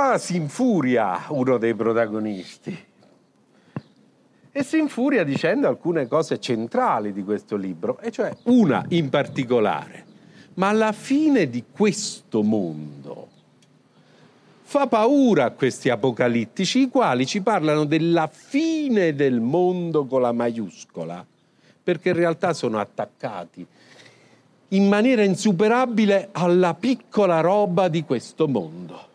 Ah, si infuria uno dei protagonisti e si infuria dicendo alcune cose centrali di questo libro, e cioè una in particolare. Ma alla fine di questo mondo fa paura a questi apocalittici, i quali ci parlano della fine del mondo con la maiuscola, perché in realtà sono attaccati in maniera insuperabile alla piccola roba di questo mondo.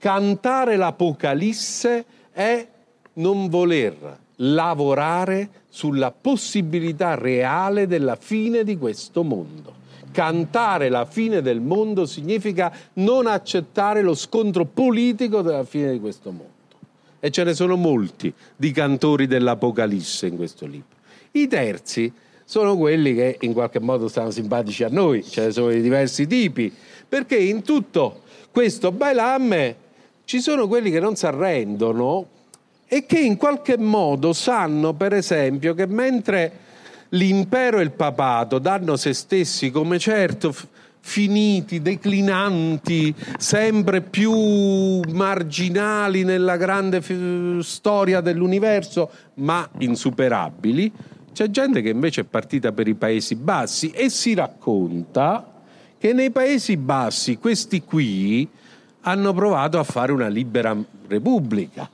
Cantare l'Apocalisse è non voler lavorare sulla possibilità reale della fine di questo mondo. Cantare la fine del mondo significa non accettare lo scontro politico della fine di questo mondo. E ce ne sono molti di cantori dell'Apocalisse in questo libro. I terzi sono quelli che in qualche modo stanno simpatici a noi, ce ne sono di diversi tipi, perché in tutto questo bailamme ci sono quelli che non si arrendono, e che in qualche modo sanno, per esempio, che mentre l'impero e il papato danno se stessi come certo finiti, declinanti, sempre più marginali nella grande f- storia dell'universo, ma insuperabili, c'è gente che invece è partita per i Paesi Bassi e si racconta che nei Paesi Bassi questi qui hanno provato a fare una libera repubblica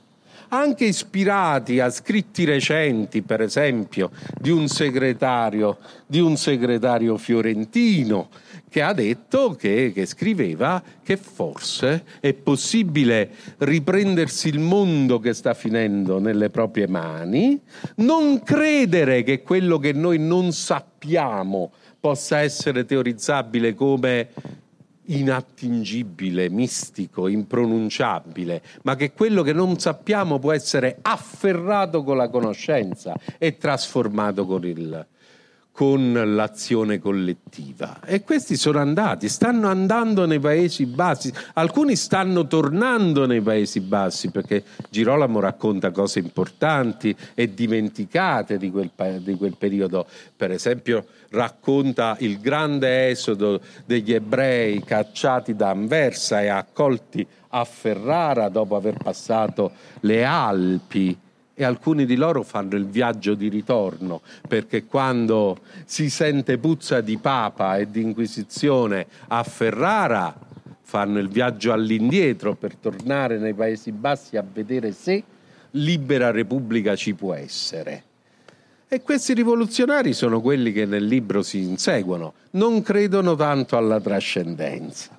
anche ispirati a scritti recenti, per esempio, di un segretario, di un segretario fiorentino che ha detto che, che, scriveva che forse è possibile riprendersi il mondo che sta finendo nelle proprie mani, non credere che quello che noi non sappiamo possa essere teorizzabile come inattingibile, mistico, impronunciabile, ma che quello che non sappiamo può essere afferrato con la conoscenza e trasformato con il, con l'azione collettiva. E questi sono andati, stanno andando nei Paesi Bassi, alcuni stanno tornando nei Paesi Bassi perché Girolamo racconta cose importanti e dimenticate di quel, di quel periodo. Per esempio racconta il grande esodo degli ebrei cacciati da Anversa e accolti a Ferrara dopo aver passato le Alpi e alcuni di loro fanno il viaggio di ritorno perché quando si sente puzza di papa e di inquisizione a Ferrara fanno il viaggio all'indietro per tornare nei Paesi Bassi a vedere se libera repubblica ci può essere. E questi rivoluzionari sono quelli che nel libro si inseguono, non credono tanto alla trascendenza.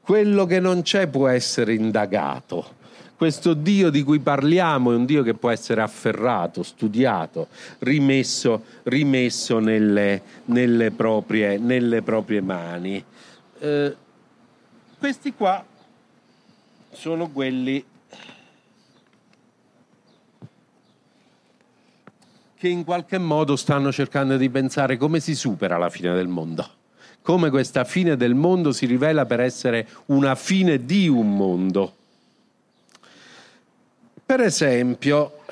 Quello che non c'è può essere indagato questo Dio di cui parliamo è un Dio che può essere afferrato, studiato, rimesso, rimesso nelle, nelle, proprie, nelle, proprie, mani. Eh, questi qua sono quelli che in qualche modo stanno cercando di pensare come si supera la fine del mondo come questa fine del mondo si rivela per essere una fine di un mondo. Per esempio,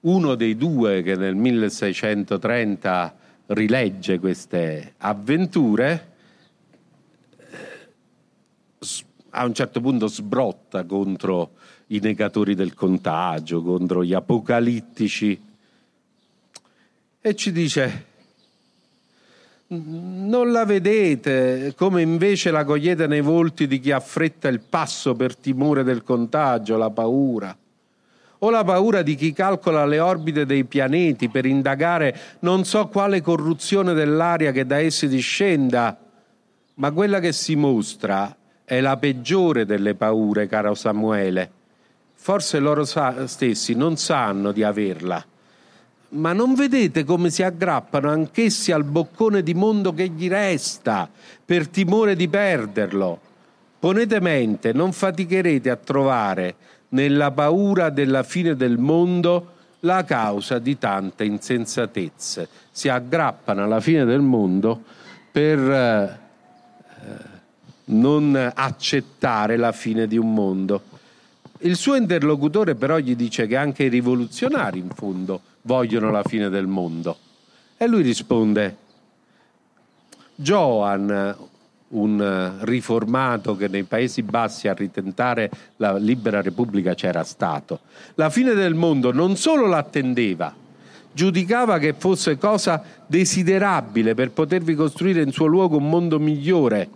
uno dei due che nel 1630 rilegge queste avventure, a un certo punto sbrotta contro i negatori del contagio, contro gli apocalittici e ci dice non la vedete come invece la cogliete nei volti di chi affretta il passo per timore del contagio, la paura. O la paura di chi calcola le orbite dei pianeti per indagare non so quale corruzione dell'aria che da essi discenda, ma quella che si mostra è la peggiore delle paure, caro Samuele. Forse loro stessi non sanno di averla ma non vedete come si aggrappano anch'essi al boccone di mondo che gli resta, per timore di perderlo? Ponete mente, non faticherete a trovare nella paura della fine del mondo la causa di tante insensatezze. Si aggrappano alla fine del mondo per eh, non accettare la fine di un mondo. Il suo interlocutore però gli dice che anche i rivoluzionari in fondo vogliono la fine del mondo. E lui risponde, Joan, un riformato che nei Paesi Bassi a ritentare la libera Repubblica c'era stato. La fine del mondo non solo l'attendeva, giudicava che fosse cosa desiderabile per potervi costruire in suo luogo un mondo migliore.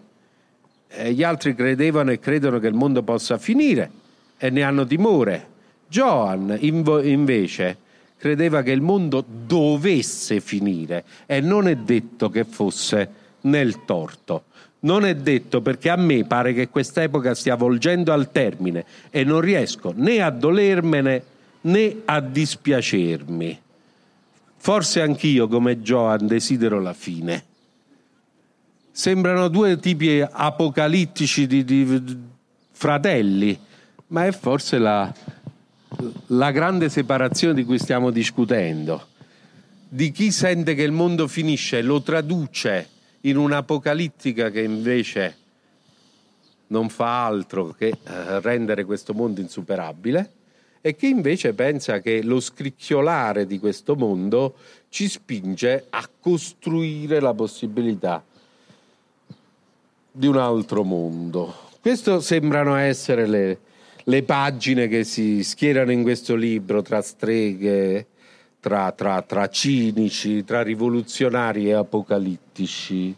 E gli altri credevano e credono che il mondo possa finire e ne hanno timore. Joan invece credeva che il mondo dovesse finire e non è detto che fosse nel torto. Non è detto perché a me pare che quest'epoca stia volgendo al termine e non riesco né a dolermene né a dispiacermi. Forse anch'io, come Joan, desidero la fine. Sembrano due tipi apocalittici di, di fratelli, ma è forse la, la grande separazione di cui stiamo discutendo. Di chi sente che il mondo finisce lo traduce in un'apocalittica che invece non fa altro che eh, rendere questo mondo insuperabile e che invece pensa che lo scricchiolare di questo mondo ci spinge a costruire la possibilità di un altro mondo. Queste sembrano essere le, le pagine che si schierano in questo libro tra streghe, tra, tra, tra cinici, tra rivoluzionari e apocalittici.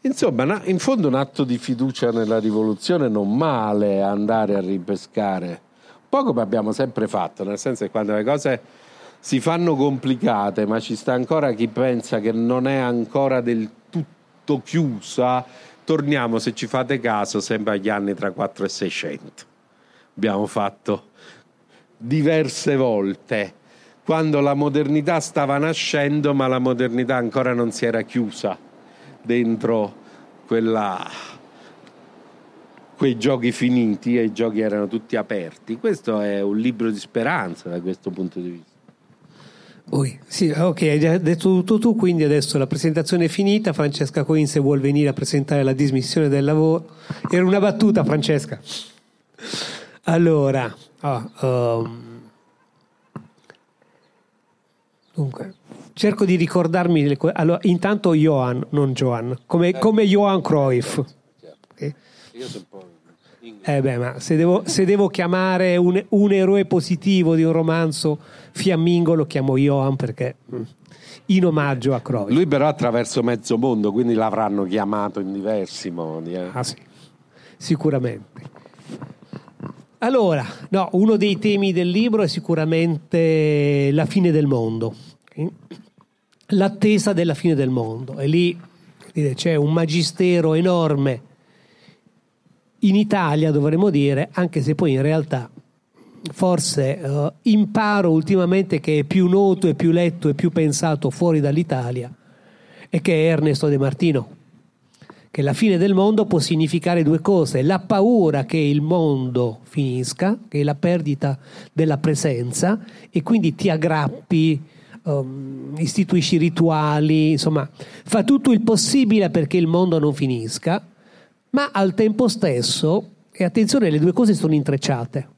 Insomma, in fondo un atto di fiducia nella rivoluzione non male andare a ripescare po' come abbiamo sempre fatto, nel senso che quando le cose si fanno complicate, ma ci sta ancora chi pensa che non è ancora del tutto chiusa, torniamo, se ci fate caso, sempre agli anni tra 4 e 600. Abbiamo fatto diverse volte, quando la modernità stava nascendo, ma la modernità ancora non si era chiusa dentro quella quei giochi finiti e i giochi erano tutti aperti. Questo è un libro di speranza da questo punto di vista. Ui, sì, ok, hai detto tutto tu, quindi adesso la presentazione è finita, Francesca Coinse vuole venire a presentare la dismissione del lavoro. Era una battuta, Francesca. Allora, oh, um, dunque, cerco di ricordarmi, le, allora, intanto Johan, non Johan, come, come Johan Cruyff. Okay? Io sono un po'. Eh beh, ma se devo, se devo chiamare un, un, eroe positivo di un romanzo fiammingo lo chiamo Johan perché mm, in omaggio a Crowley. Lui però attraverso mezzo mondo, quindi l'avranno chiamato in diversi modi. Eh. Ah sì, sicuramente. Allora, no, uno dei temi del libro è sicuramente la fine del mondo, l'attesa della fine del mondo. E lì c'è un magistero enorme in Italia dovremmo dire, anche se poi in realtà forse uh, imparo ultimamente che è più noto e più letto e più pensato fuori dall'Italia e che è Ernesto De Martino che la fine del mondo può significare due cose, la paura che il mondo finisca, che è la perdita della presenza e quindi ti aggrappi, um, istituisci rituali, insomma, fa tutto il possibile perché il mondo non finisca ma al tempo stesso, e attenzione, le due cose sono intrecciate,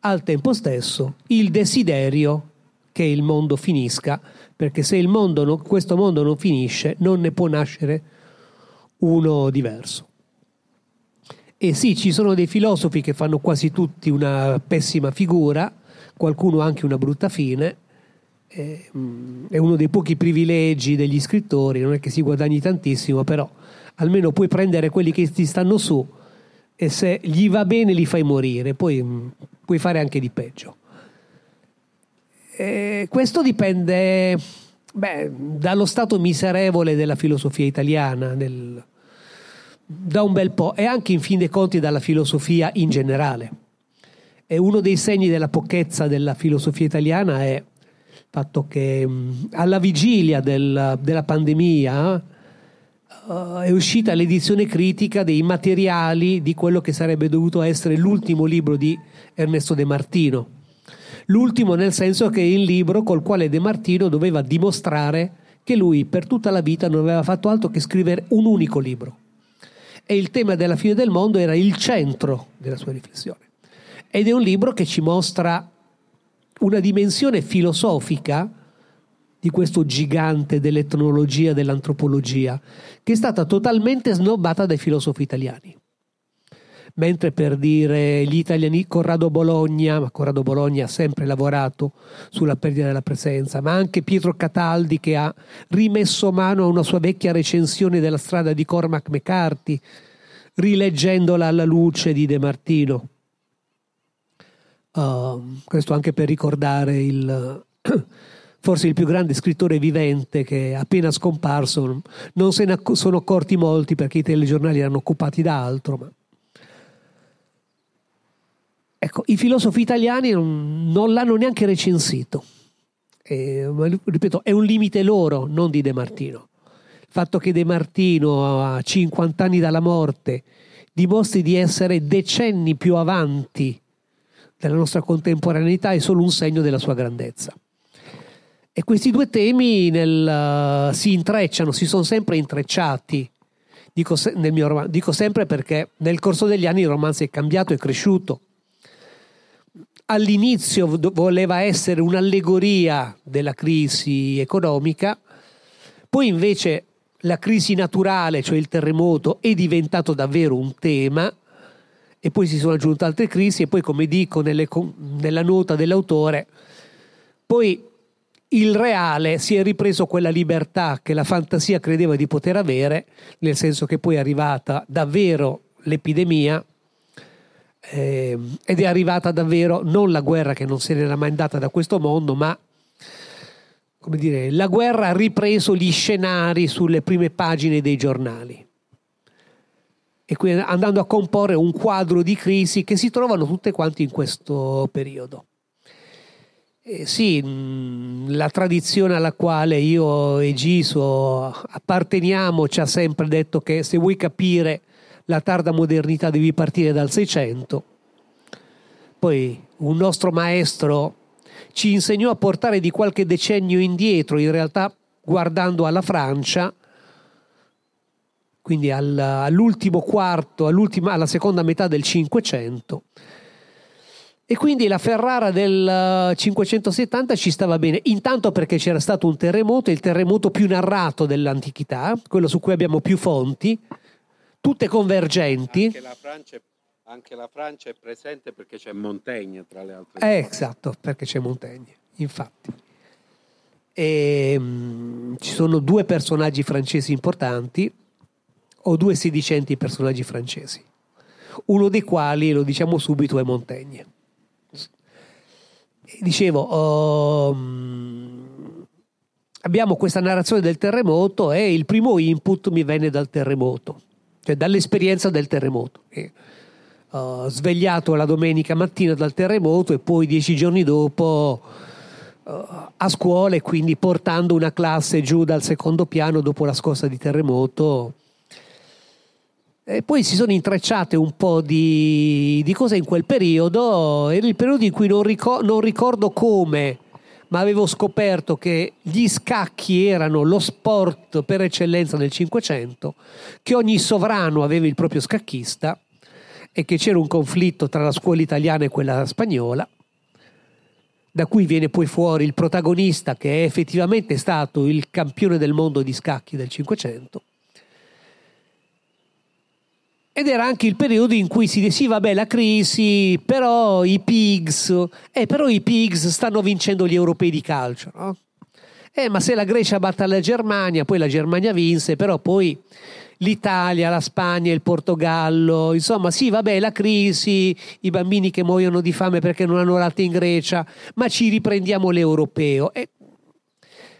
al tempo stesso il desiderio che il mondo finisca, perché se mondo non, questo mondo non finisce non ne può nascere uno diverso. E sì, ci sono dei filosofi che fanno quasi tutti una pessima figura, qualcuno anche una brutta fine, è uno dei pochi privilegi degli scrittori, non è che si guadagni tantissimo, però almeno puoi prendere quelli che ti stanno su e se gli va bene li fai morire, poi mm, puoi fare anche di peggio. E questo dipende beh, dallo stato miserevole della filosofia italiana, del, da un bel po', e anche in fin dei conti dalla filosofia in generale. E uno dei segni della pochezza della filosofia italiana è il fatto che mm, alla vigilia del, della pandemia uh, è uscita l'edizione critica dei materiali di quello che sarebbe dovuto essere l'ultimo libro di Ernesto De Martino. L'ultimo nel senso che è il libro col quale De Martino doveva dimostrare che lui per tutta la vita non aveva fatto altro che scrivere un unico libro. E il tema della fine del mondo era il centro della sua riflessione. Ed è un libro che ci mostra una dimensione filosofica di questo gigante dell'etnologia, dell'antropologia, che è stata totalmente snobbata dai filosofi italiani. Mentre per dire gli italiani, Corrado Bologna, ma Corrado Bologna ha sempre lavorato sulla perdita della presenza, ma anche Pietro Cataldi che ha rimesso mano a una sua vecchia recensione della strada di Cormac McCarthy, rileggendola alla luce di De Martino. Uh, questo anche per ricordare il, forse il più grande scrittore vivente che è appena scomparso. Non se ne sono accorti molti perché i telegiornali erano occupati da altro. Ma... Ecco, i filosofi italiani non, non l'hanno neanche recensito. E, ripeto, è un limite loro, non di De Martino. Il fatto che De Martino a 50 anni dalla morte dimostri di essere decenni più avanti della nostra contemporaneità è solo un segno della sua grandezza. E questi due temi nel, uh, si intrecciano, si sono sempre intrecciati. Dico, se, dico sempre perché nel corso degli anni il romanzo è cambiato, è cresciuto. All'inizio voleva essere un'allegoria della crisi economica, poi invece la crisi naturale, cioè il terremoto, è diventato davvero un tema e poi si sono aggiunte altre crisi e poi come dico nelle, nella nota dell'autore, poi il reale si è ripreso quella libertà che la fantasia credeva di poter avere, nel senso che poi è arrivata davvero l'epidemia eh, ed è arrivata davvero non la guerra che non se n'era mai andata da questo mondo, ma come dire, la guerra ha ripreso gli scenari sulle prime pagine dei giornali e quindi andando a comporre un quadro di crisi che si trovano tutte quante in questo periodo. Eh, sì, mm, la tradizione alla quale io e Giso apparteniamo ci ha sempre detto che se vuoi capire la tarda modernità devi partire dal Seicento. Poi un nostro maestro ci insegnò a portare di qualche decennio indietro, in realtà guardando alla Francia, quindi all'ultimo quarto, alla seconda metà del Cinquecento. E quindi la Ferrara del 570 ci stava bene, intanto perché c'era stato un terremoto, il terremoto più narrato dell'antichità, quello su cui abbiamo più fonti, tutte convergenti. Anche la Francia, anche la Francia è presente perché c'è Montaigne tra le altre cose. Eh, esatto, perché c'è Montaigne, infatti. E, um, ci sono due personaggi francesi importanti, ho due sedicenti personaggi francesi, uno dei quali, lo diciamo subito, è Montaigne. Dicevo, um, abbiamo questa narrazione del terremoto e il primo input mi venne dal terremoto, cioè dall'esperienza del terremoto. E, uh, svegliato la domenica mattina dal terremoto e poi dieci giorni dopo uh, a scuola e quindi portando una classe giù dal secondo piano dopo la scossa di terremoto e poi si sono intrecciate un po' di, di, cose in quel periodo, era il periodo in cui non, ricor- non ricordo come, ma avevo scoperto che gli scacchi erano lo sport per eccellenza del Cinquecento, che ogni sovrano aveva il proprio scacchista e che c'era un conflitto tra la scuola italiana e quella spagnola, da cui viene poi fuori il protagonista che è effettivamente stato il campione del mondo di scacchi del Cinquecento ed era anche il periodo in cui si diceva, vabbè, la crisi, però i pigs, eh, però i pigs stanno vincendo gli europei di calcio, no? Eh, ma se la Grecia batte la Germania, poi la Germania vinse, però poi l'Italia, la Spagna, il Portogallo, insomma, sì, vabbè, la crisi, i bambini che muoiono di fame perché non hanno latte in Grecia, ma ci riprendiamo l'europeo. E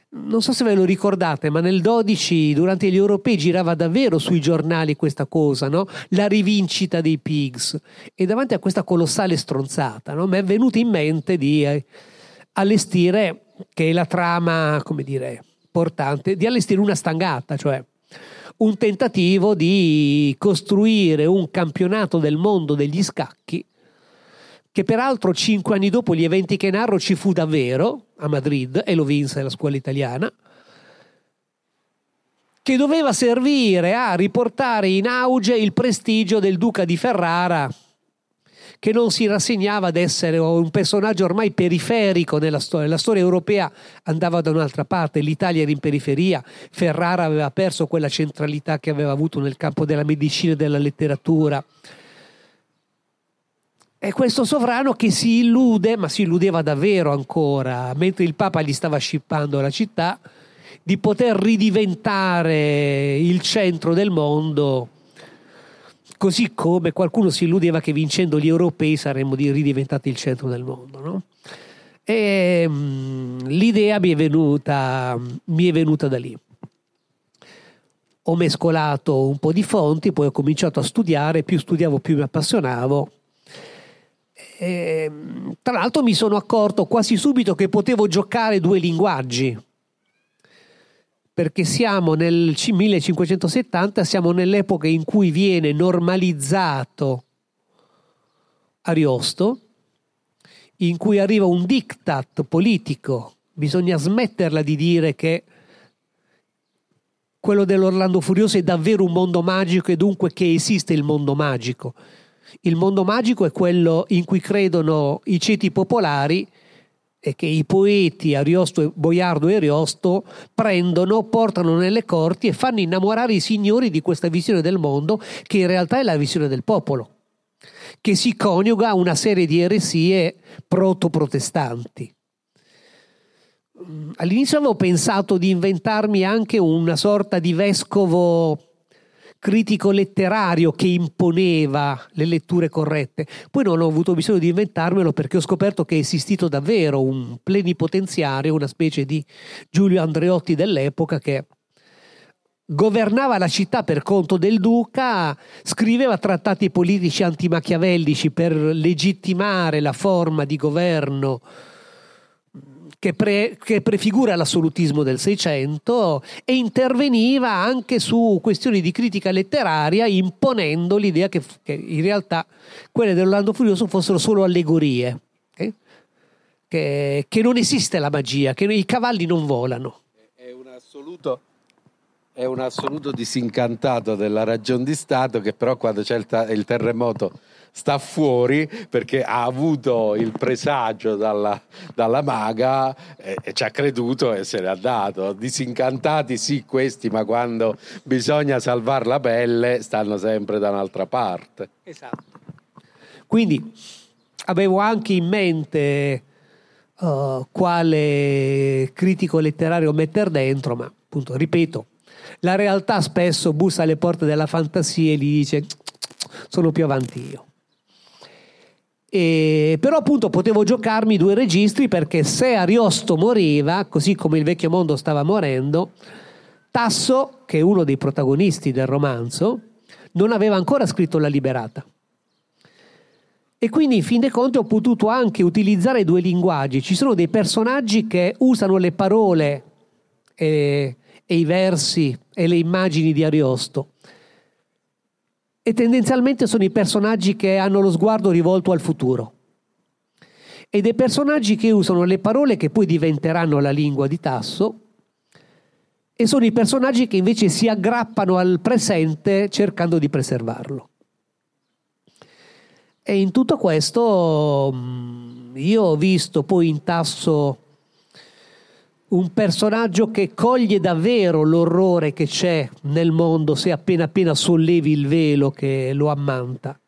non so se ve lo ricordate, ma nel 12, durante gli europei, girava davvero sui giornali questa cosa, no? la rivincita dei pigs. E davanti a questa colossale stronzata, no? mi è venuto in mente di eh, allestire, che è la trama, come dire, portante, di allestire una stangata, cioè un tentativo di costruire un campionato del mondo degli scacchi che peraltro cinque anni dopo gli eventi che narro ci fu davvero a Madrid e lo vinse la scuola italiana, che doveva servire a riportare in auge il prestigio del duca di Ferrara, che non si rassegnava ad essere un personaggio ormai periferico nella storia. La storia europea andava da un'altra parte, l'Italia era in periferia, Ferrara aveva perso quella centralità che aveva avuto nel campo della medicina e della letteratura. È questo sovrano che si illude, ma si illudeva davvero ancora, mentre il Papa gli stava scippando la città, di poter ridiventare il centro del mondo, così come qualcuno si illudeva che vincendo gli europei saremmo ridiventati il centro del mondo. No? E, um, l'idea mi è, venuta, mi è venuta da lì ho mescolato un po' di fonti, poi ho cominciato a studiare, più studiavo più mi appassionavo. E, tra l'altro mi sono accorto quasi subito che potevo giocare due linguaggi, perché siamo nel 1570, siamo nell'epoca in cui viene normalizzato Ariosto, in cui arriva un diktat politico, bisogna smetterla di dire che quello dell'Orlando Furioso è davvero un mondo magico e dunque che esiste il mondo magico. Il mondo magico è quello in cui credono i ceti popolari e che i poeti Ariosto, Boiardo e Ariosto prendono, portano nelle corti e fanno innamorare i signori di questa visione del mondo che in realtà è la visione del popolo, che si coniuga a una serie di eresie proto-protestanti. All'inizio avevo pensato di inventarmi anche una sorta di vescovo critico letterario che imponeva le letture corrette. Poi non ho avuto bisogno di inventarmelo perché ho scoperto che è esistito davvero un plenipotenziario, una specie di Giulio Andreotti dell'epoca che governava la città per conto del duca, scriveva trattati politici antimachiavellici per legittimare la forma di governo che, pre, che, prefigura l'assolutismo del Seicento e interveniva anche su questioni di critica letteraria imponendo l'idea che, che in realtà quelle dell'Orlando Furioso fossero solo allegorie, eh? che, che, non esiste la magia, che i cavalli non volano. È un assoluto è un assoluto disincantato della ragion di Stato che però quando c'è il, il terremoto sta fuori perché ha avuto il presagio dalla, dalla maga e, e, ci ha creduto e se n'è andato. Disincantati sì questi, ma quando bisogna salvare la pelle stanno sempre da un'altra parte. Esatto. Quindi avevo anche in mente uh, quale critico letterario mettere dentro, ma appunto, ripeto, la realtà spesso bussa alle porte della fantasia e gli dice sono più avanti io. E, però appunto potevo giocarmi due registri perché se Ariosto moriva, così come il vecchio mondo stava morendo, Tasso, che è uno dei protagonisti del romanzo, non aveva ancora scritto La Liberata. E quindi in fin dei conti ho potuto anche utilizzare due linguaggi. Ci sono dei personaggi che usano le parole e, e i versi e le immagini di Ariosto e tendenzialmente sono i personaggi che hanno lo sguardo rivolto al futuro. E dei personaggi che usano le parole che poi diventeranno la lingua di Tasso e sono i personaggi che invece si aggrappano al presente cercando di preservarlo. E in tutto questo mm, io ho visto poi in Tasso un personaggio che coglie davvero l'orrore che c'è nel mondo se appena appena sollevi il velo che lo ammanta.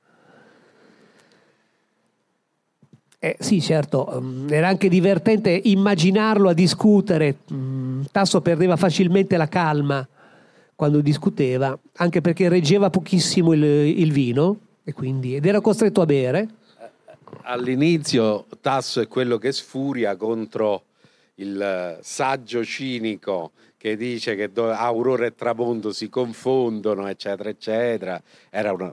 Eh, sì, certo, mm, era anche divertente immaginarlo a discutere. Mm, Tasso perdeva facilmente la calma quando discuteva, anche perché reggeva pochissimo il, il vino quindi, ed era costretto a bere. All'inizio Tasso è quello che sfuria contro il saggio cinico che dice che aurora e tramonto si confondono, eccetera, eccetera, era un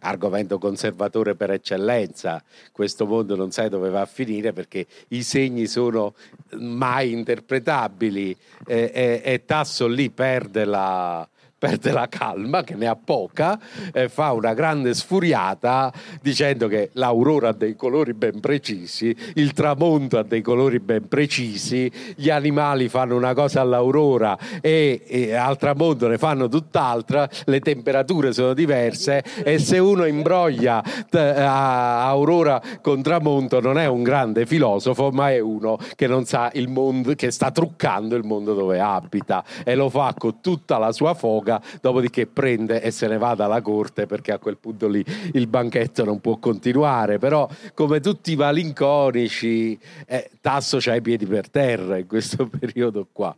argomento conservatore per eccellenza. Questo mondo non sai dove va a finire perché i segni sono mai interpretabili e, e, e Tasso lì perde la, perde la calma, che ne ha poca, e fa una grande sfuriata dicendo che l'aurora ha dei colori ben precisi, il tramonto ha dei colori ben precisi, gli animali fanno una cosa all'aurora e, e al tramonto ne fanno tutt'altra, le temperature sono diverse e se uno imbroglia t- a aurora con tramonto non è un grande filosofo, ma è uno che non sa il mondo, che sta truccando il mondo dove abita e lo fa con tutta la sua foga droga, dopodiché prende e se ne va dalla corte perché a quel punto lì il banchetto non può continuare. Però, come tutti i malinconici, eh, Tasso c'ha i piedi per terra in questo periodo qua.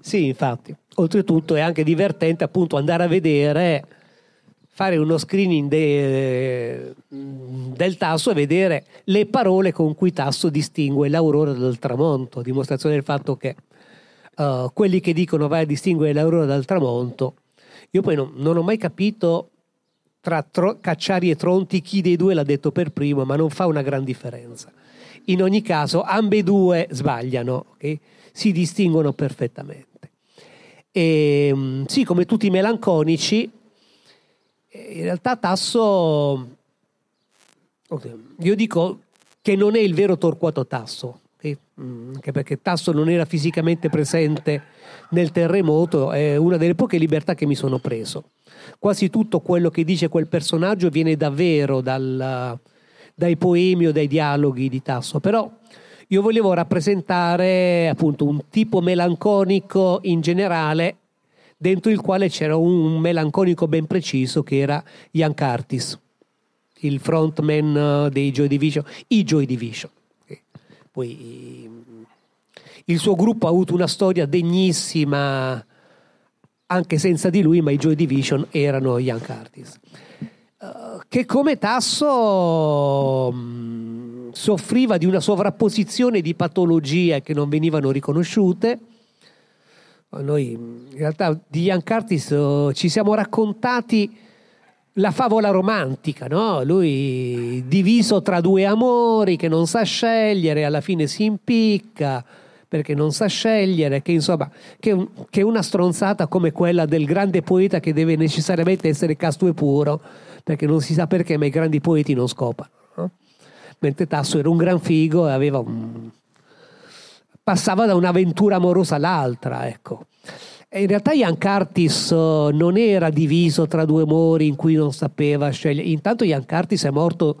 Sì, infatti. Oltretutto è anche divertente appunto andare a vedere fare uno screening de, del tasso e vedere le parole con cui tasso distingue l'aurora dal tramonto, dimostrazione del fatto che uh, quelli che dicono vai a distinguere l'aurora dal tramonto, io poi non, non ho mai capito tra tro- Cacciari e Tronti chi dei due l'ha detto per primo, ma non fa una gran differenza. In ogni caso, ambedue sbagliano, okay? si distinguono perfettamente. E, ehm, sì, come tutti i melanconici, in realtà Tasso, io dico che non è il vero Torquato Tasso, anche perché Tasso non era fisicamente presente nel terremoto, è una delle poche libertà che mi sono preso. Quasi tutto quello che dice quel personaggio viene davvero dal, dai poemi o dai dialoghi di Tasso, però io volevo rappresentare appunto un tipo melanconico in generale, dentro il quale c'era un melanconico ben preciso che era Ian Curtis, il frontman dei Joy Division, i Joy Division. Poi il suo gruppo ha avuto una storia degnissima anche senza di lui, ma i Joy Division erano Young Curtis. Uh, che come tasso um, soffriva di una sovrapposizione di patologie che non venivano riconosciute. Noi in realtà di Ian Curtis uh, ci siamo raccontati la favola romantica, no? Lui diviso tra due amori che non sa scegliere, alla fine si impicca perché non sa scegliere, che insomma, che, un, che una stronzata come quella del grande poeta che deve necessariamente essere casto e puro, perché non si sa perché, ma i grandi poeti non scopano. No? Mentre Tasso era un gran figo e aveva un... passava da un'avventura amorosa all'altra, ecco. In realtà Ian Curtis uh, non era diviso tra due amori in cui non sapeva scegliere. Intanto Ian Curtis è morto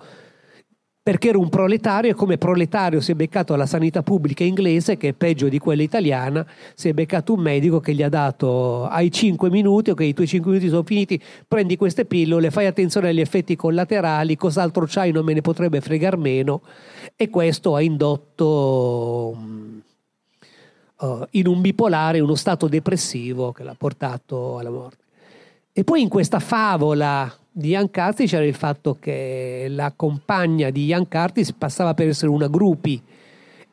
perché era un proletario e come proletario si è beccato alla sanità pubblica inglese che è peggio di quella italiana, si è beccato un medico che gli ha dato ai 5 minuti, ok i tuoi 5 minuti sono finiti, prendi queste pillole, fai attenzione agli effetti collaterali, cos'altro c'hai non me ne potrebbe fregar meno e questo ha indotto uh, in un bipolare, uno stato depressivo che l'ha portato alla morte. E poi in questa favola di Ian Curtis c'era il fatto che la compagna di Ian Curtis passava per essere una groupie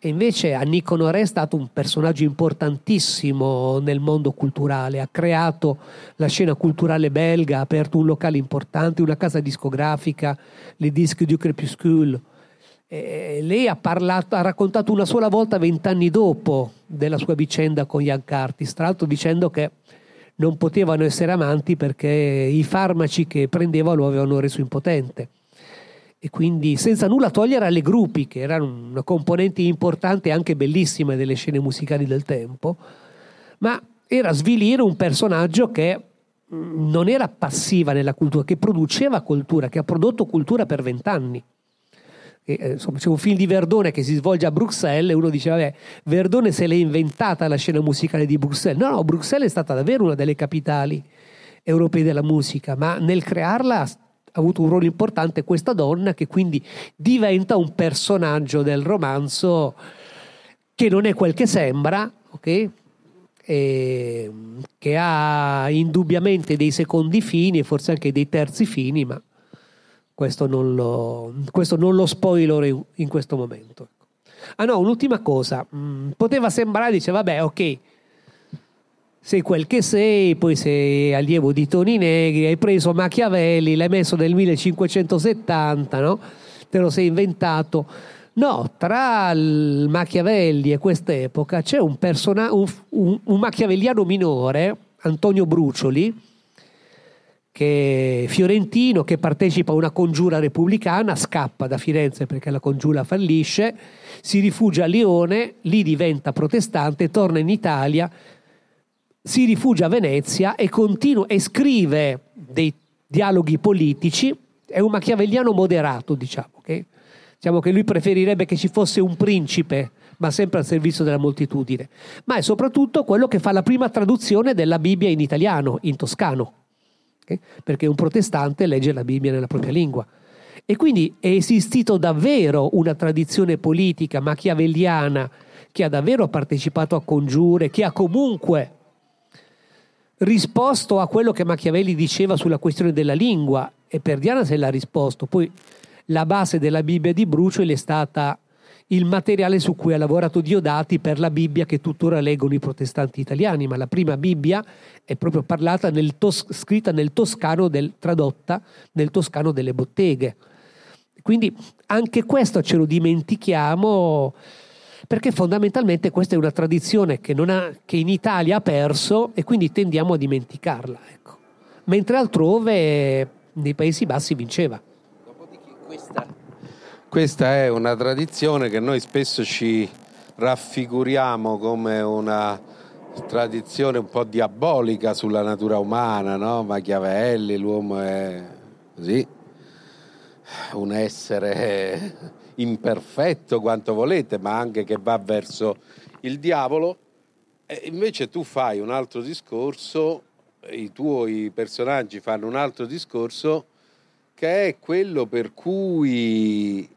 e invece Annico Noré è stato un personaggio importantissimo nel mondo culturale, ha creato la scena culturale belga, ha aperto un locale importante, una casa discografica, le dischi du Crepuscule eh, lei ha, parlato, ha raccontato una sola volta vent'anni dopo della sua vicenda con Ian Curtis, tra l'altro dicendo che non potevano essere amanti perché i farmaci che prendeva lo avevano reso impotente. E quindi senza nulla togliere alle gruppi, che erano una componente importante e anche bellissima delle scene musicali del tempo, ma era svilire un personaggio che mm, non era passiva nella cultura, che produceva cultura, che ha prodotto cultura per vent'anni eh, insomma, c'è un film di Verdone che si svolge a Bruxelles e uno dice vabbè Verdone se l'è inventata la scena musicale di Bruxelles. No no Bruxelles è stata davvero una delle capitali europee della musica ma nel crearla ha avuto un ruolo importante questa donna che quindi diventa un personaggio del romanzo che non è quel che sembra ok? E che ha indubbiamente dei secondi fini e forse anche dei terzi fini ma questo non lo, questo non lo spoilerò in questo momento. Ah no, un'ultima cosa. Mm, poteva sembrare, dice, vabbè, ok, sei quel che sei, poi sei allievo di Toni Negri, hai preso Machiavelli, l'hai messo nel 1570, no? Te lo sei inventato. No, tra Machiavelli e quest'epoca c'è un, persona- un, un, un machiavelliano minore Antonio Brucioli, che fiorentino, che partecipa a una congiura repubblicana, scappa da Firenze perché la congiura fallisce, si rifugia a Lione, lì diventa protestante, torna in Italia, si rifugia a Venezia e, continua, e scrive dei dialoghi politici, è un machiavelliano moderato, diciamo, okay? diciamo che lui preferirebbe che ci fosse un principe ma sempre al servizio della moltitudine, ma è soprattutto quello che fa la prima traduzione della Bibbia in italiano, in toscano, okay? perché un protestante legge la Bibbia nella propria lingua. E quindi è esistito davvero una tradizione politica machiavelliana che ha davvero partecipato a congiure, che ha comunque risposto a quello che Machiavelli diceva sulla questione della lingua e per Diana se l'ha risposto. Poi la base della Bibbia di Brucioli è stata il materiale su cui ha lavorato Diodati per la Bibbia che tuttora leggono i protestanti italiani, ma la prima Bibbia è proprio parlata nel tos- scritta nel toscano del, tradotta nel toscano delle botteghe. Quindi anche questo ce lo dimentichiamo perché fondamentalmente questa è una tradizione che, ha, che in Italia ha perso e quindi tendiamo a dimenticarla. Ecco. Mentre altrove nei Paesi Bassi vinceva. Dopodiché questa questa è una tradizione che noi spesso ci raffiguriamo come una tradizione un po' diabolica sulla natura umana, no? Machiavelli, l'uomo è così, un essere imperfetto quanto volete, ma anche che va verso il diavolo. E invece tu fai un altro discorso, i tuoi personaggi fanno un altro discorso che è quello per cui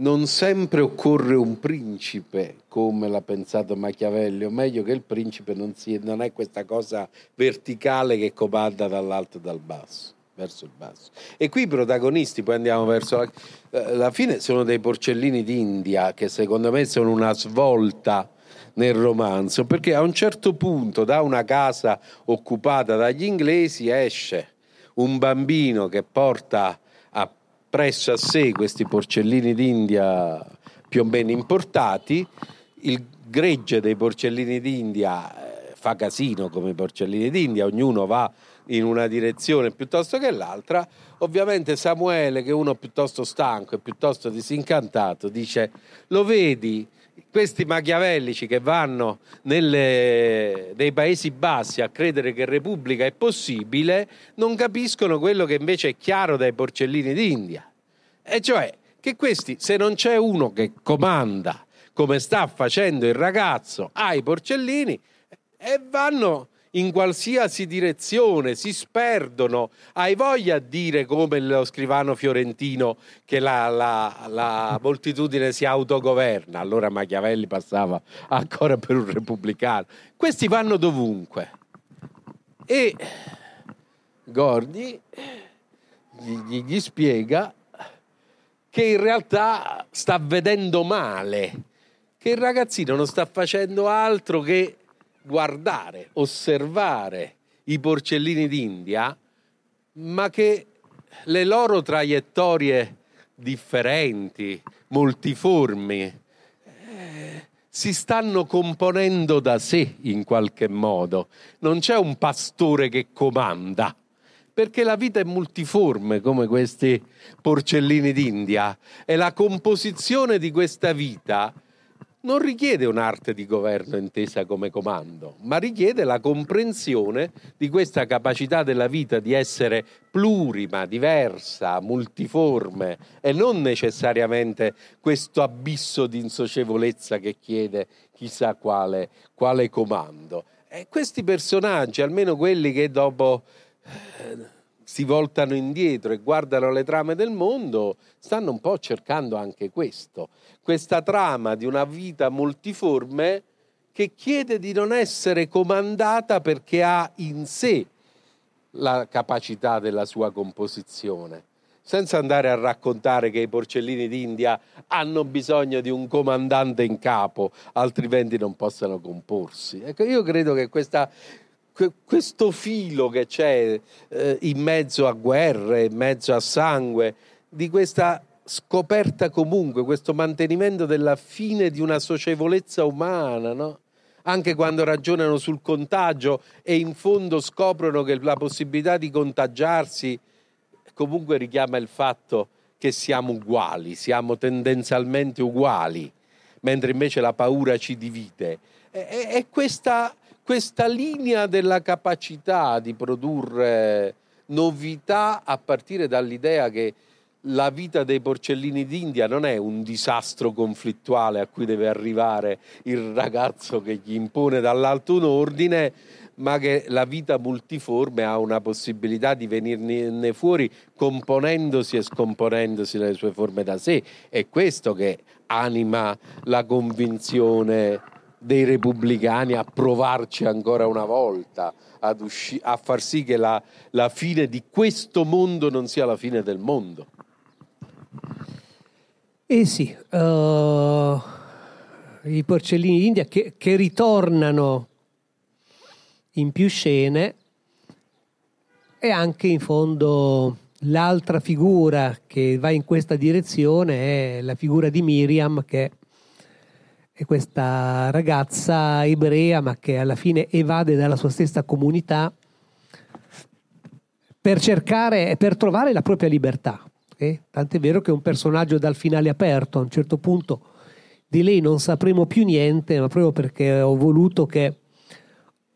non sempre occorre un principe come l'ha pensato Machiavelli, o meglio che il principe non, sia, non è questa cosa verticale che comanda dall'alto e dal basso, verso il basso. E qui i protagonisti, poi andiamo verso la, eh, la fine, sono dei porcellini d'India che secondo me sono una svolta nel romanzo, perché a un certo punto da una casa occupata dagli inglesi esce un bambino che porta presso a sé questi porcellini d'India più o meno importati, il gregge dei porcellini d'India eh, fa casino come i porcellini d'India, ognuno va in una direzione piuttosto che l'altra. Ovviamente Samuele, che è uno piuttosto stanco e piuttosto disincantato, dice: Lo vedi, questi machiavellici che vanno nelle, nei Paesi Bassi a credere che Repubblica è possibile, non capiscono quello che invece è chiaro dai porcellini d'India. E cioè che questi, se non c'è uno che comanda come sta facendo il ragazzo ai porcellini, e vanno in qualsiasi direzione, si sperdono. Hai voglia a dire come lo scrivano fiorentino che la, la, la, moltitudine si autogoverna? Allora Machiavelli passava ancora per un repubblicano. Questi vanno dovunque. E Gordi gli, gli spiega che in realtà sta vedendo male, che il ragazzino non sta facendo altro che guardare, osservare i porcellini d'India, ma che le loro traiettorie differenti, multiformi, eh, si stanno componendo da sé in qualche modo. Non c'è un pastore che comanda, perché la vita è multiforme come questi porcellini d'India e la composizione di questa vita non richiede un'arte di governo intesa come comando, ma richiede la comprensione di questa capacità della vita di essere plurima, diversa, multiforme e non necessariamente questo abisso di insocievolezza che chiede chissà quale, quale comando. E questi personaggi, almeno quelli che dopo eh, si voltano indietro e guardano le trame del mondo, stanno un po' cercando anche questo, questa trama di una vita multiforme che chiede di non essere comandata perché ha in sé la capacità della sua composizione, senza andare a raccontare che i porcellini d'India hanno bisogno di un comandante in capo, altrimenti non possano comporsi. Ecco, io credo che questa questo filo che c'è eh, in mezzo a guerre, in mezzo a sangue, di questa scoperta comunque, questo mantenimento della fine di una socievolezza umana, no? anche quando ragionano sul contagio e in fondo scoprono che la possibilità di contagiarsi comunque richiama il fatto che siamo uguali, siamo tendenzialmente uguali, mentre invece la paura ci divide. È, questa, questa linea della capacità di produrre novità a partire dall'idea che la vita dei porcellini d'India non è un disastro conflittuale a cui deve arrivare il ragazzo che gli impone dall'alto un ordine, ma che la vita multiforme ha una possibilità di venirne fuori componendosi e scomponendosi nelle sue forme da sé. È questo che anima la convinzione dei repubblicani a provarci ancora una volta, usci- a far sì che la, la fine di questo mondo non sia la fine del mondo. Eh sì, uh, i porcellini d'India che, che, ritornano in più scene e anche in fondo l'altra figura che va in questa direzione è la figura di Miriam che è questa ragazza ebrea ma che alla fine evade dalla sua stessa comunità per cercare, per trovare la propria libertà eh? tant'è vero che è un personaggio dal finale aperto, a un certo punto di lei non sapremo più niente, ma proprio perché ho voluto che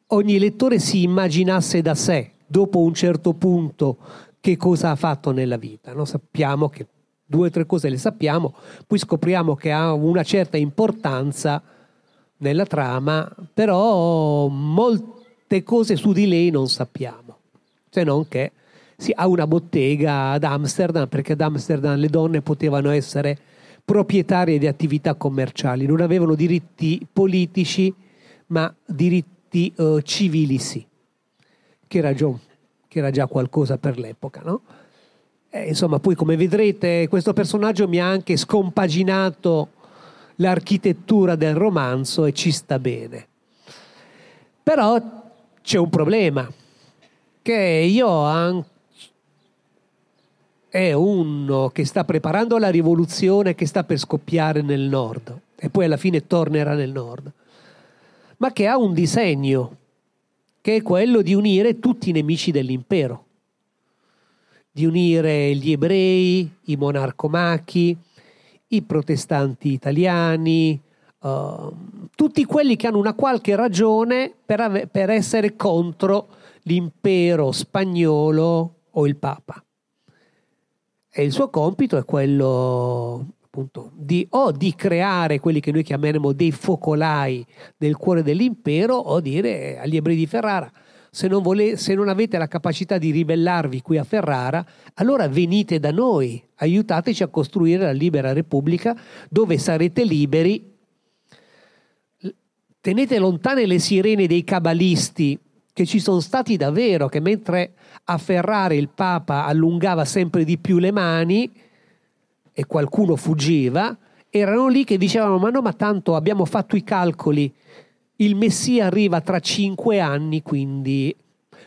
ogni lettore si immaginasse da sé, dopo un certo punto, che cosa ha fatto nella vita. No? Sappiamo che due o tre cose le sappiamo, poi scopriamo che ha una certa importanza nella trama, però molte cose su di lei non sappiamo, se non che sì, ha una bottega ad Amsterdam, perché ad Amsterdam le donne potevano essere proprietarie di attività commerciali, non avevano diritti politici, ma diritti uh, civili sì, che già, che era, già, qualcosa per l'epoca. No? E, insomma, poi come vedrete questo personaggio mi ha anche scompaginato l'architettura del romanzo e ci sta bene. Però c'è un problema, che io anche è uno che sta preparando la rivoluzione che sta per scoppiare nel nord e poi alla fine tornerà nel nord, ma che ha un disegno, che è quello di unire tutti i nemici dell'impero, di unire gli ebrei, i monarcomachi, i protestanti italiani, uh, tutti quelli che hanno una qualche ragione per, ave- per essere contro l'impero spagnolo o il Papa. E il suo compito è quello appunto di o di creare quelli che noi chiameremo dei focolai nel cuore dell'impero o dire agli ebrei di Ferrara se non, vole, se non avete la capacità di ribellarvi qui a Ferrara, allora venite da noi, aiutateci a costruire la libera repubblica dove sarete liberi. Tenete lontane le sirene dei cabalisti che ci sono stati davvero, che mentre a Ferrari il Papa allungava sempre di più le mani e qualcuno fuggiva, erano lì che dicevano ma no, ma tanto abbiamo fatto i calcoli, il Messia arriva tra cinque anni, quindi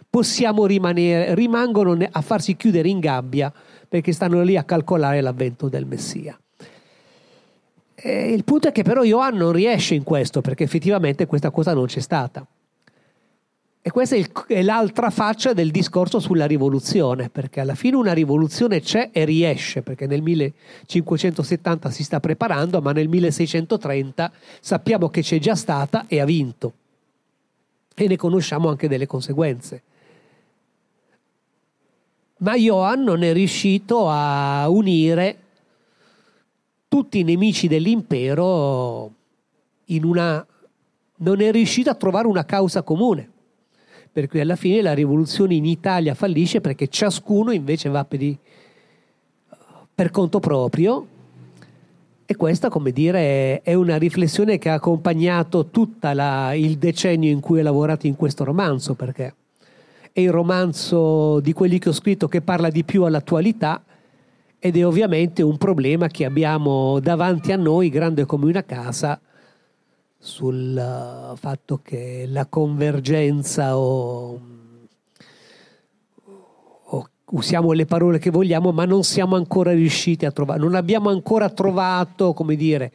possiamo rimanere, rimangono a farsi chiudere in gabbia perché stanno lì a calcolare l'avvento del Messia. E il punto è che però Ioann non riesce in questo perché effettivamente questa cosa non c'è stata. E questa è, l'altra faccia del discorso sulla rivoluzione, perché alla fine una rivoluzione c'è e riesce, perché nel 1570 si sta preparando, ma nel 1630 sappiamo che c'è già stata e ha vinto. E ne conosciamo anche delle conseguenze. Ma Johann non è riuscito a unire tutti i nemici dell'impero in una... non è riuscito a trovare una causa comune per cui alla fine la rivoluzione in Italia fallisce perché ciascuno invece va per, i, per conto proprio. E questa, come dire, è una riflessione che ha accompagnato tutto il decennio in cui ho lavorato in questo romanzo, perché è il romanzo di quelli che ho scritto che parla di più all'attualità ed è ovviamente un problema che abbiamo davanti a noi, grande come una casa, sul eh, fatto che la convergenza o, o, usiamo le parole che vogliamo, ma non siamo ancora riusciti a trovare, non abbiamo ancora trovato, come dire,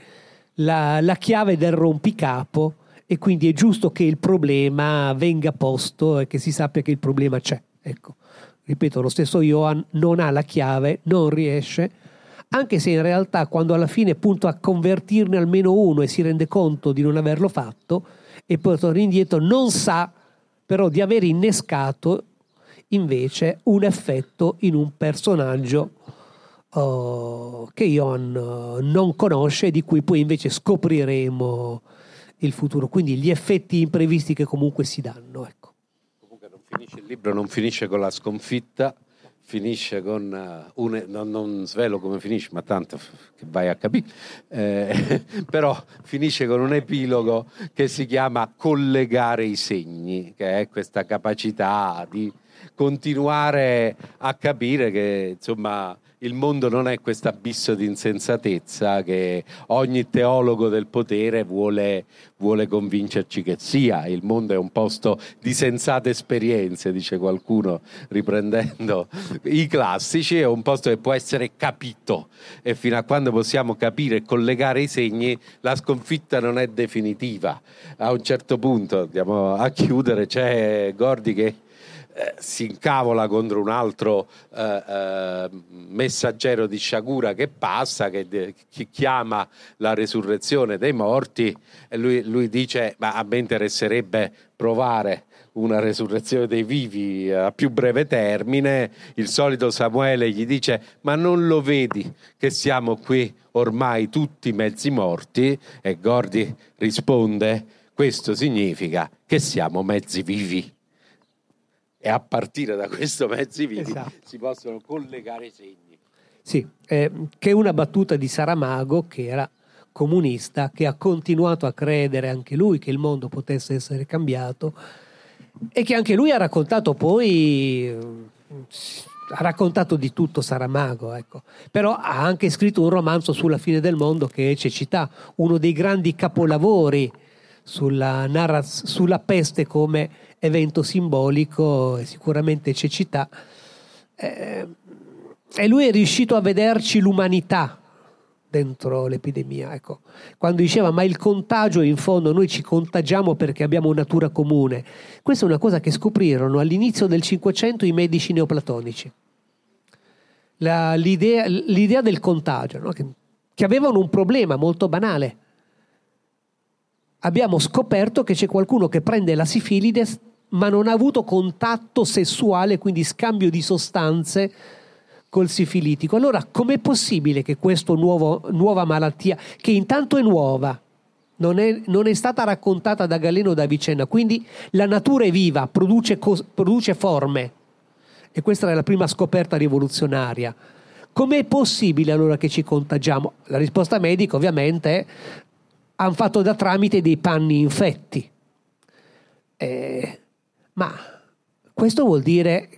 la, la chiave del rompicapo e quindi è giusto che il problema venga posto e che si sappia che il problema c'è. Ecco, ripeto, lo stesso Johan non ha la chiave, non riesce, anche se in realtà quando alla fine punto a convertirne almeno uno e si rende conto di non averlo fatto e poi torna indietro, non sa però di aver innescato invece un effetto in un personaggio uh, che Johan uh, non conosce e di cui poi invece scopriremo il futuro, quindi gli effetti imprevisti che comunque si danno. Ecco. Comunque non finisce, il libro non finisce con la sconfitta, finisce con uh, un, non, non, svelo come finisce, ma tanto che vai a capire, eh, però finisce con un epilogo che si chiama collegare i segni, che è questa capacità di continuare a capire che insomma il mondo non è questo abisso di insensatezza che ogni teologo del potere vuole, vuole, convincerci che sia. Il mondo è un posto di sensate esperienze, dice qualcuno, riprendendo i classici, è un posto che può essere capito e fino a quando possiamo capire e collegare i segni, la sconfitta non è definitiva. A un certo punto, andiamo a chiudere, c'è Gordi che eh, si incavola contro un altro eh, eh, messaggero di sciagura che passa, che, che, chiama la resurrezione dei morti e lui, lui dice ma a me interesserebbe provare una resurrezione dei vivi a più breve termine, il solito Samuele gli dice ma non lo vedi che siamo qui ormai tutti mezzi morti? E Gordi risponde questo significa che siamo mezzi vivi e a partire da questo mezzi vivi esatto. si possono collegare i segni. Sì, eh, che è una battuta di Saramago che era comunista, che ha continuato a credere anche lui che il mondo potesse essere cambiato e che anche lui ha raccontato poi ha raccontato di tutto Saramago, ecco. però ha anche scritto un romanzo sulla fine del mondo che è Cecità, uno dei grandi capolavori sulla, narraz- sulla peste come evento simbolico e sicuramente cecità. Eh, e lui è riuscito a vederci l'umanità dentro l'epidemia. Ecco. Quando diceva ma il contagio in fondo noi ci contagiamo perché abbiamo natura comune. Questa è una cosa che scoprirono all'inizio del Cinquecento i medici neoplatonici. La, l'idea, l'idea, del contagio, no? che, che avevano un problema molto banale. Abbiamo scoperto che c'è qualcuno che prende la sifilide ma non ha avuto contatto sessuale, quindi scambio di sostanze col sifilitico. Allora, com'è possibile che questa nuova malattia, che intanto è nuova, non è, non è, stata raccontata da Galeno da Vicenna, quindi la natura è viva, produce, produce forme, e questa è la prima scoperta rivoluzionaria. Com'è possibile allora che ci contagiamo? La risposta medica ovviamente è hanno fatto da tramite dei panni infetti. Eh, ma questo vuol dire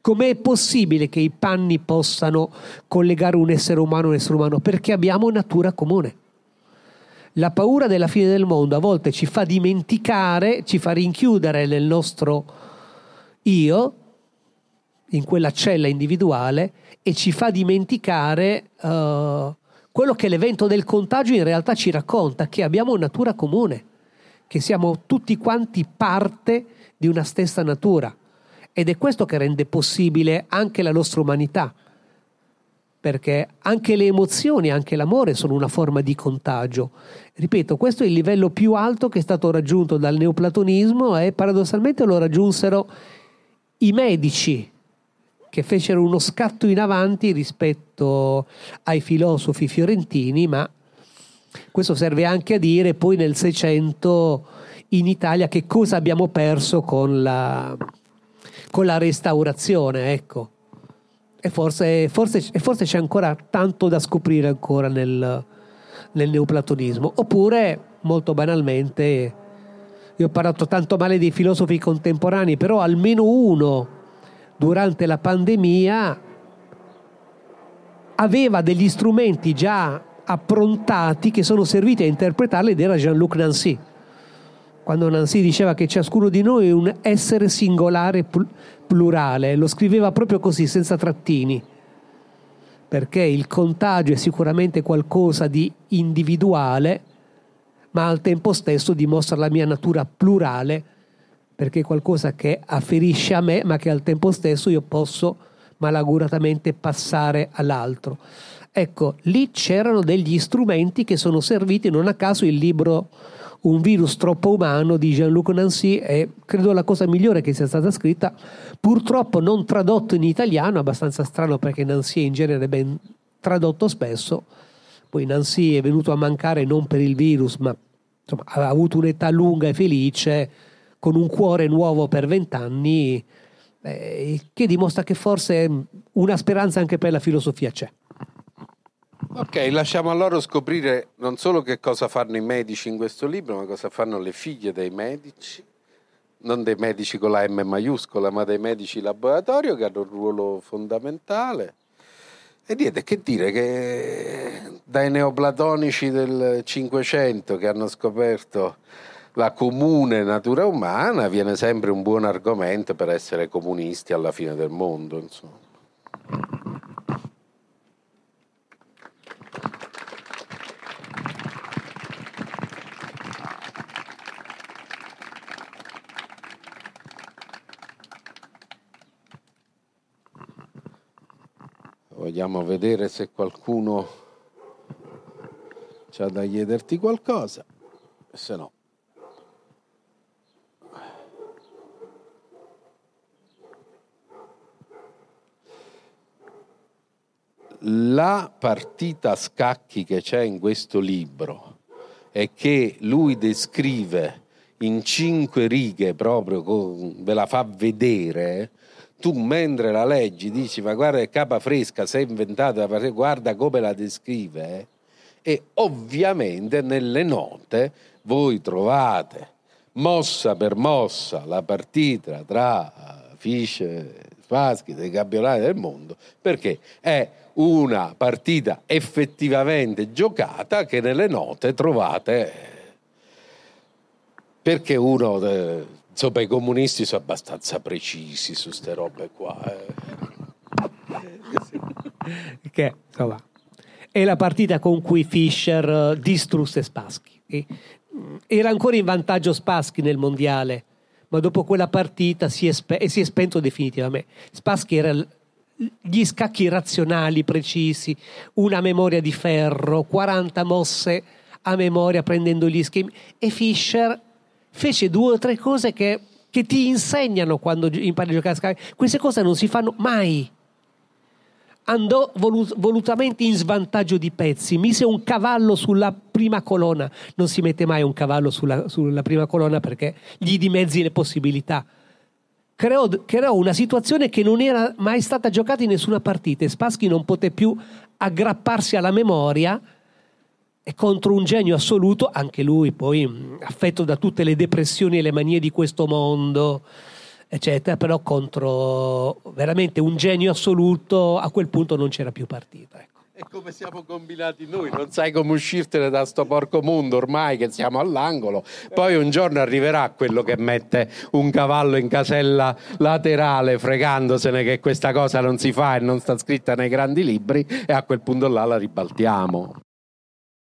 com'è possibile che i panni possano collegare un essere umano a un essere umano? Perché abbiamo natura comune. La paura della fine del mondo a volte ci fa dimenticare, ci fa rinchiudere nel nostro io, in quella cella individuale, e ci fa dimenticare uh, quello che l'evento del contagio in realtà ci racconta, che abbiamo natura comune che siamo tutti quanti parte di una stessa natura ed è questo che rende possibile anche la nostra umanità, perché anche le emozioni, anche l'amore sono una forma di contagio. Ripeto, questo è il livello più alto che è stato raggiunto dal neoplatonismo e paradossalmente lo raggiunsero i medici che fecero uno scatto in avanti rispetto ai filosofi fiorentini, ma questo serve anche a dire poi nel Seicento in Italia che cosa abbiamo perso con la, con la restaurazione, ecco. E forse, forse, forse, c'è ancora tanto da scoprire ancora nel, nel neoplatonismo. Oppure, molto banalmente, io ho parlato tanto male dei filosofi contemporanei, però almeno uno durante la pandemia aveva degli strumenti già approntati che sono serviti a interpretarle ed era Jean-Luc Nancy. Quando Nancy diceva che ciascuno di noi è un essere singolare plurale, lo scriveva proprio così, senza trattini, perché il contagio è sicuramente qualcosa di individuale, ma al tempo stesso dimostra la mia natura plurale, perché è qualcosa che afferisce a me, ma che al tempo stesso io posso malauguratamente passare all'altro. Ecco, lì c'erano degli strumenti che sono serviti, non a caso il libro Un virus troppo umano di Jean-Luc Nancy è credo la cosa migliore che sia stata scritta, purtroppo non tradotto in italiano, abbastanza strano perché Nancy è in genere ben tradotto spesso, poi Nancy è venuto a mancare non per il virus, ma insomma, ha avuto un'età lunga e felice, con un cuore nuovo per vent'anni, eh, che dimostra che forse una speranza anche per la filosofia c'è. Ok, lasciamo a loro scoprire non solo che cosa fanno i medici in questo libro, ma cosa fanno le figlie dei medici, non dei medici con la M maiuscola, ma dei medici laboratorio che hanno un ruolo fondamentale. E niente, che dire che dai neoplatonici del Cinquecento che hanno scoperto la comune natura umana viene sempre un buon argomento per essere comunisti alla fine del mondo. Insomma. Vogliamo vedere se qualcuno c'ha da chiederti qualcosa, se no. La partita a scacchi che c'è in questo libro e che lui descrive in cinque righe proprio, ve la fa vedere, tu mentre la leggi dici ma guarda che capa fresca, sei partita, guarda come la descrive e ovviamente nelle note voi trovate mossa per mossa la partita tra Fischer e Spaschi dei campionati del mondo perché è una partita effettivamente giocata che nelle note trovate perché uno eh, insomma i comunisti sono abbastanza precisi su queste robe qua eh. che insomma è la partita con cui Fischer eh, distrusse Spassky mm, era ancora in vantaggio Spassky nel mondiale ma dopo quella partita si è, spe- si è spento definitivamente Spassky era gli scacchi razionali precisi una memoria di ferro 40 mosse a memoria prendendo gli schemi e Fischer fece due o tre cose che, che ti insegnano quando impari a giocare a scacchi. Queste cose non si fanno mai. Andò volutamente in svantaggio di pezzi, mise un cavallo sulla prima colonna. Non si mette mai un cavallo sulla, sulla prima colonna perché gli dimezzi le possibilità. Creò, creò, una situazione che non era mai stata giocata in nessuna partita e Spassky non poté più aggrapparsi alla memoria è contro un genio assoluto, anche lui poi affetto da tutte le depressioni e le manie di questo mondo, eccetera, però contro veramente un genio assoluto a quel punto non c'era più partita. Ecco. E come siamo combinati noi, non sai come uscirtene da sto porco mondo ormai che siamo all'angolo. Poi un giorno arriverà quello che mette un cavallo in casella laterale fregandosene che questa cosa non si fa e non sta scritta nei grandi libri e a quel punto là la ribaltiamo.